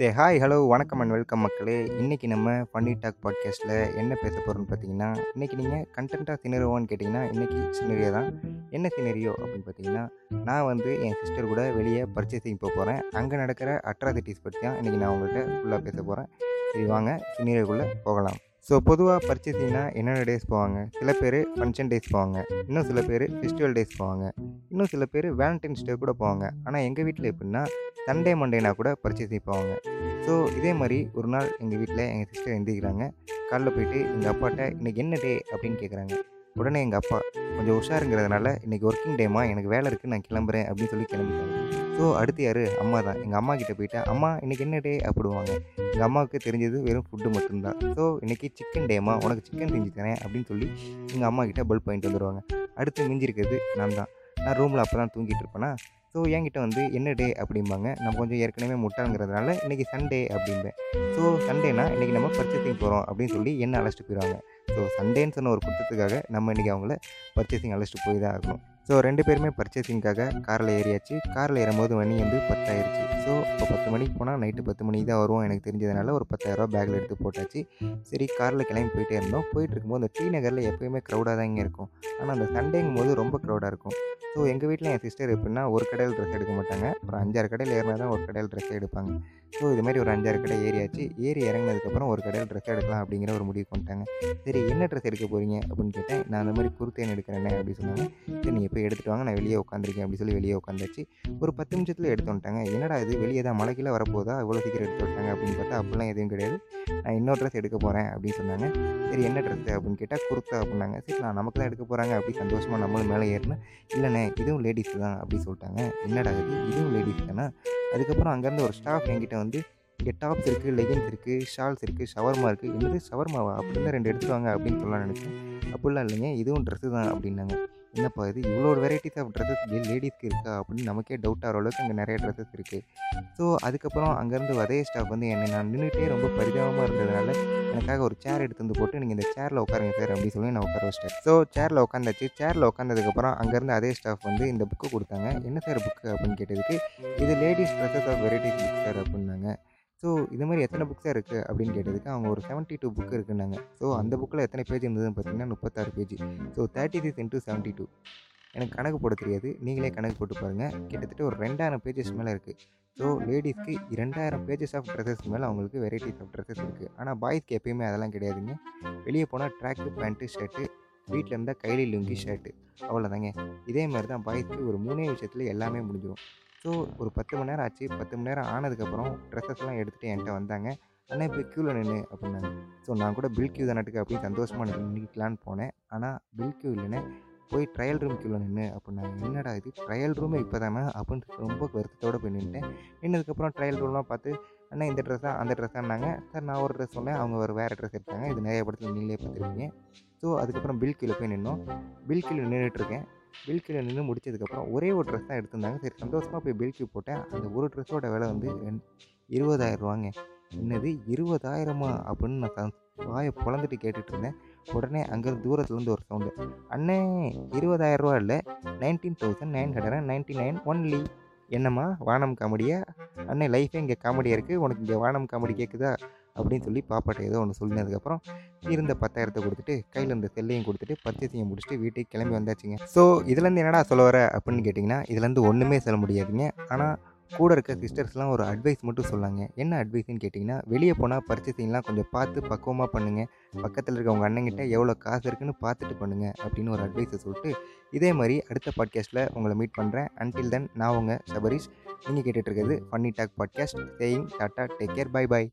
தே hi hello வணக்கம் and welcome மக்களே. இன்றைக்கி நம்ம ஃபன்னி டாக் பாட்காஸ்ட்டில் என்ன பேச போகிறோம்னு பார்த்தீங்கன்னா இன்றைக்கி நீங்கள் கண்டென்ட்டாக சினருவோன்னு கேட்டிங்கன்னா இன்றைக்கி சினரியோ தான். என்ன சினரியோ அப்படின்னு பார்த்தீங்கன்னா நான் வந்து என் சிஸ்டர் கூட வெளியே பர்ச்சேசிங் போக போகிறேன் அங்கே நடக்கிற அட்ராசிட்டிஸ் பற்றி தான் இன்றைக்கி நான் உங்கள்கிட்ட ஃபுல்லாக பேச போகிறேன் சரி வாங்க சினரியோக்குள்ளே போகலாம். ஸோ பொதுவாக பர்ச்சேசிங்னா என்னென்ன டேஸ் போவாங்க? சில பேர் ஃபங்க்ஷன் டேஸ் போவாங்க. இன்னும் சில பேர் ஃபெஸ்டிவல் டேஸ் போவாங்க. இன்னும் சில பேர் வேலண்டைன்ஸ் டே கூட போவாங்க. ஆனால் எங்கள் வீட்டில் எப்படின்னா சண்டே மண்டேனா கூட பர்ச்சேசிங் போவாங்க. ஸோ இதே மாதிரி ஒரு நாள் எங்கள் வீட்டில் எங்கள் சிஸ்டர் எழுந்திக்கிறாங்க காலைல போயிட்டு எங்கள் அப்பாட்ட இன்றைக்கி என்ன டே அப்படின்னு கேட்குறாங்க உடனே எங்கள் அப்பா கொஞ்சம் உஷாருங்கிறதுனால இன்றைக்கி ஒர்க்கிங் டேமா எனக்கு வேலை இருக்குது நான் கிளம்புறேன் அப்படின்னு சொல்லி கிளம்பிட்டாங்க ஸோ அடுத்து யார்? அம்மா தான். எங்கள் அம்மா கிட்டே போயிட்டேன் அம்மா இன்றைக்கி என்ன டே அப்படிவாங்க எங்கள் அம்மாவுக்கு தெரிஞ்சது வெறும் ஃபுட்டு மட்டும்தான் ஸோ இன்றைக்கி சிக்கன் டேமா உனக்கு சிக்கன் செஞ்சு தரேன் அப்படின்னு சொல்லி எங்கள் அம்மா கிட்டே பல்ப் வாங்கிட்டு வந்துடுவாங்க அடுத்து மிஞ்சிருக்கிறது நான் தான். நான் ரூமில் அப்போ தான் தூங்கிட்டு இருப்பேனா? ஸோ என்கிட்ட வந்து என்ன டே அப்படிம்பாங்க. நம்ம கொஞ்சம் ஏற்கனவே முட்டாங்கிறதுனால இன்றைக்கி சண்டே அப்படிம்பேன். ஸோ சண்டேனா இன்றைக்கி நம்ம பர்ச்சேசிங் போகிறோம் அப்படின்னு சொல்லி என்ன அழைச்சிட்டு போயிடுவாங்க. ஸோ சண்டேன்னு சொன்ன ஒரு குற்றத்துக்காக நம்ம இன்றைக்கி அவங்கள பர்ச்சேசிங் அழைச்சிட்டு போய் தான் ஆகணும். ஸோ ரெண்டு பேருமே பர்ச்சேசிங்காக காரில் ஏறியாச்சு. காரில் ஏறும்போது மணி வந்து பத்தாயிருச்சு. ஸோ இப்போ பத்து மணிக்கு போனால் நைட்டு பத்து மணிக்கு தான் வருவோம் எனக்கு தெரிஞ்சதுனால ஒரு பத்தாயிரரூபா பேக்கில் எடுத்து போட்டாச்சு. சரி காரில் கிளம்பி போயிட்டே இருந்தோம். போயிட்டு இருக்கும்போது அந்த டி நகரில் எப்போயுமே க்ரௌடாக தான் இங்கே இருக்கும். ஆனால் அந்த சண்டேங்கும் போது ரொம்ப க்ரௌடாக இருக்கும். ஸோ எங்கள் வீட்டில் என் சிஸ்டர் எப்படின்னா ஒரு கடையில் ட்ரெஸ் எடுக்க மாட்டாங்க. ஒரு அஞ்சாறு கடையில் ஏறினா தான் ஒரு கடையில் ட்ரெஸ் எடுப்பாங்க. ஸோ இது மாதிரி ஒரு அஞ்சாறு கடை ஏறியாச்சு. ஏறி இறங்கினதுக்கப்புறம் ஒரு கடையில் ட்ரெஸ் எடுக்கலாம் அப்படிங்கிற ஒரு முடிவு பண்ணிட்டாங்க சரி என்ன ட்ரெஸ் எடுக்க போகிறீங்க அப்படின்னு கேட்டேன். நான் அந்த மாதிரி குர்த்தேன் எடுக்கிறேனே அப்படின்னு சொன்னாங்க. சரி நீங்கள் போய் எடுத்துகிட்டு வாங்க. நான் வெளியே உட்காந்துருக்கேன் அப்படின்னு சொல்லி வெளியே உட்காந்துச்சு ஒரு பத்து நிமிஷத்தில் எடுத்து வந்துட்டாங்க. என்னடா இது? வெளியே தான் மலைக்கில் வரப்போதா? இவ்வளோ சீக்கிரம் எடுத்து விட்டாங்க அப்படின்னு பார்த்தா அப்படிலாம் எதுவும் கிடையாது. நான் இன்னொரு ட்ரெஸ் எடுக்க போகிறேன் அப்படின்னு சொன்னாங்க. சரி என்ன ட்ரெஸ்ஸு அப்படின்னு கேட்டால் குர்த்தா அப்படின்னாங்க சரி நான் நமக்கு தான் எடுக்க போகிறாங்க அப்படி சந்தோஷமாக நம்மளும் மேலே ஏறினா இல்லைண்ணே இதுவும் லேடிஸ் தான் அப்படி சொல்லிட்டாங்க. என்னடா இது? இதுவும் லேடிஸ் தானே? அதுக்கப்புறம் அங்கேருந்து ஒரு ஸ்டாஃப் என்கிட்ட வந்து இங்கே டாப்ஸ் இருக்குது லெகின்ஸ் இருக்குது ஷால்ஸ் இருக்குது ஷவர்மா இருக்குது என்னது ஷவர்மாவா அப்படின்னு ரெண்டு எடுத்துருவாங்க அப்படின்னு சொல்லலாம் நினச்சேன். அப்படிலாம் இல்லைங்க இதுவும் ட்ரெஸ்ஸு தான் அப்படின்னாங்க. என்னப்பா இது இவ்வளோ வெரைட்டிஸ் ஆஃப் ட்ரெஸ்ஸஸ் லேடிஸ்க்கு இருக்கா? அப்படின்னு நமக்கே டவுட் ஆகிற அளவுக்கு அங்கே நிறைய ட்ரெஸ்ஸஸ் இருக்குது ஸோ அதுக்கப்புறம் அங்கேருந்து அதே ஸ்டாஃப் வந்து என்னை நான் நின்றுட்டே ரொம்ப பரிதாபமாக இருந்ததுனால எனக்காக ஒரு சேர் எடுத்து வந்து போட்டு நீங்கள் இந்த சேரில் உட்காருங்க சார் அப்படின்னு சொல்லி நான் உட்கார வச்சிட்டேன். ஸோ சேரில் உட்காந்தாச்சு. சேரில் உட்காந்ததுக்கப்புறம் அங்கேருந்து அதே ஸ்டாஃப் வந்து இந்த புக்கு கொடுத்தாங்க. என்ன சார் புக்கு அப்படின்னு கேட்டதுக்கு இது ladies dresses of varieties book sir அப்படின்னாங்க. ஸோ இது மாதிரி எத்தனை புக்ஸாக இருக்குது அப்படின்னு கேட்டதுக்கு அவங்க ஒரு செவன்ட்டி டூ புக் இருக்குன்னாங்க. ஸோ அந்த புக்கில் எத்தனை பேஜ் இருந்ததுன்னு பார்த்தீங்கன்னா முப்பத்தாறு page so thirty six into seventy two எனக்கு கணக்கு போட தெரியாது. நீங்களே கணக்கு போட்டு பாருங்கள் கிட்டத்தட்ட ஒரு ரெண்டாயிரம் பேஜஸ் மேலே இருக்குது ஸோ லேடிஸ்க்கு ரெண்டாயிரம் பேஜஸ் ஆஃப் ட்ரெஸ்ஸஸ் மேலே அவங்களுக்கு வெரைட்டிஸ் ஆஃப் ட்ரெஸ்ஸஸ் இருக்குது ஆனால் பாய்ஸ்க்கு எப்பயுமே அதெல்லாம் கிடையாதுங்க. வெளியே போனால் ட்ராக்கு பேண்ட்டு ஷர்ட்டு வீட்டில் இருந்தால் கைலி லுங்கி ஷர்ட்டு அவ்வளோதாங்க இதே மாதிரி தான் பாய்ஸ்க்கு ஒரு மூணே விஷயத்தில் எல்லாமே முடிஞ்சிடும் ஸோ ஒரு பத்து மணி நேரம் ஆச்சு. பத்து மணி நேரம் ஆனதுக்கப்புறம் ட்ரெஸ்ஸஸ்லாம் எடுத்துகிட்டு என்கிட்ட வந்தாங்க. அண்ணா இப்போ க்யூவில் நின்று அப்படின்னாங்க. ஸோ நான் கூட பில் க்யூ தானட்டுக்கு அப்படின்னு சந்தோஷமாக நின்றுக்கலான்னு போனேன். ஆனால் பில் க்யூ இல்லைன்னு போய் ட்ரையல் ரூம் க்யூவில் நின்று அப்படின்னாங்க. என்னடா இது? ட்ரையல் ரூமே இப்போ தானே? அப்படின்னு ரொம்ப வருத்தத்தோடு போய் நின்றுட்டேன் நின்னதுக்கப்புறம் ட்ரையல் ரூம்லாம் பார்த்து அண்ணா இந்த ட்ரெஸ்ஸாக அந்த ட்ரெஸ்ஸான்னாங்க சார் நான் ஒரு ட்ரெஸ் சொன்னேன். அவங்க ஒரு வேறு ட்ரெஸ் எடுத்தாங்க. இது நிறைய படத்தில் நீங்களே பார்த்துருக்கீங்க ஸோ அதுக்கப்புறம் பில் கீழே போய் நின்னோம். பில் கீழே நின்றுட்டுருக்கேன் பில் கீழே நின்று முடிச்சதுக்கப்புறம் ஒரே ஒரு ட்ரெஸ் தான் எடுத்திருந்தாங்க. சரி சந்தோஷமாக போய் பில் போட்டேன். அந்த ஒரு ட்ரெஸ்ஸோட விலை வந்து இருபதாயிரம் ரூபாங்க. என்னது? இருபதாயிரமா? அப்படின்னு நான் வாயை பிளந்துட்டு கேட்டுட்டு இருந்தேன். உடனே அங்கேருந்து தூரத்துலேருந்து ஒரு சவுண்டு அண்ணே இருபதாயிரம் ரூபா இல்லை. Nineteen thousand nine hundred ninety nine only என்னம்மா? வானம் காமெடியா? அண்ணே லைஃபே இங்கே காமெடியாக இருக்குது உனக்கு இங்கே வானம் காமெடி கேட்குதா அப்படின்னு சொல்லி பாப்பாட்ட ஏதோ ஒன்று சொல்லினதுக்கப்புறம் இருந்த பத்தாயிரத்தை கொடுத்துட்டு கையில் இருந்த செல்லையும் கொடுத்துட்டு பர்ச்சேசிங்கை முடிச்சுட்டு வீட்டுக்கு கிளம்பி வந்தாச்சுங்க. ஸோ இதுலேருந்து என்னடா சொல்ல வர அப்படின்னு கேட்டிங்கன்னா இதுலேருந்து ஒன்றுமே சொல்ல முடியாதுங்க. ஆனால் கூட இருக்க சிஸ்டர்ஸ்லாம் ஒரு அட்வைஸ் மட்டும் சொல்லாங்க என்ன அட்வைஸ்ன்னு கேட்டிங்கன்னா வெளியே போனால் பர்ச்சேசிங்லாம் கொஞ்சம் பார்த்து பக்குவமாக பண்ணுங்கள் பக்கத்தில் இருக்க உங்கள் அண்ணங்கிட்ட எவ்வளோ காசு இருக்குன்னு பார்த்துட்டு பண்ணுங்கள் அப்படின்னு ஒரு அட்வைஸை சொல்லிட்டு இதே மாதிரி அடுத்த பாட்காஸ்ட்டில் உங்களை மீட் பண்ணுறேன் அன்டில் தென் நான் உங்கள் சபரிஷ். நீங்கள் கேட்டுட்ருக்கிறது funny talk podcast saying tata take care bye bye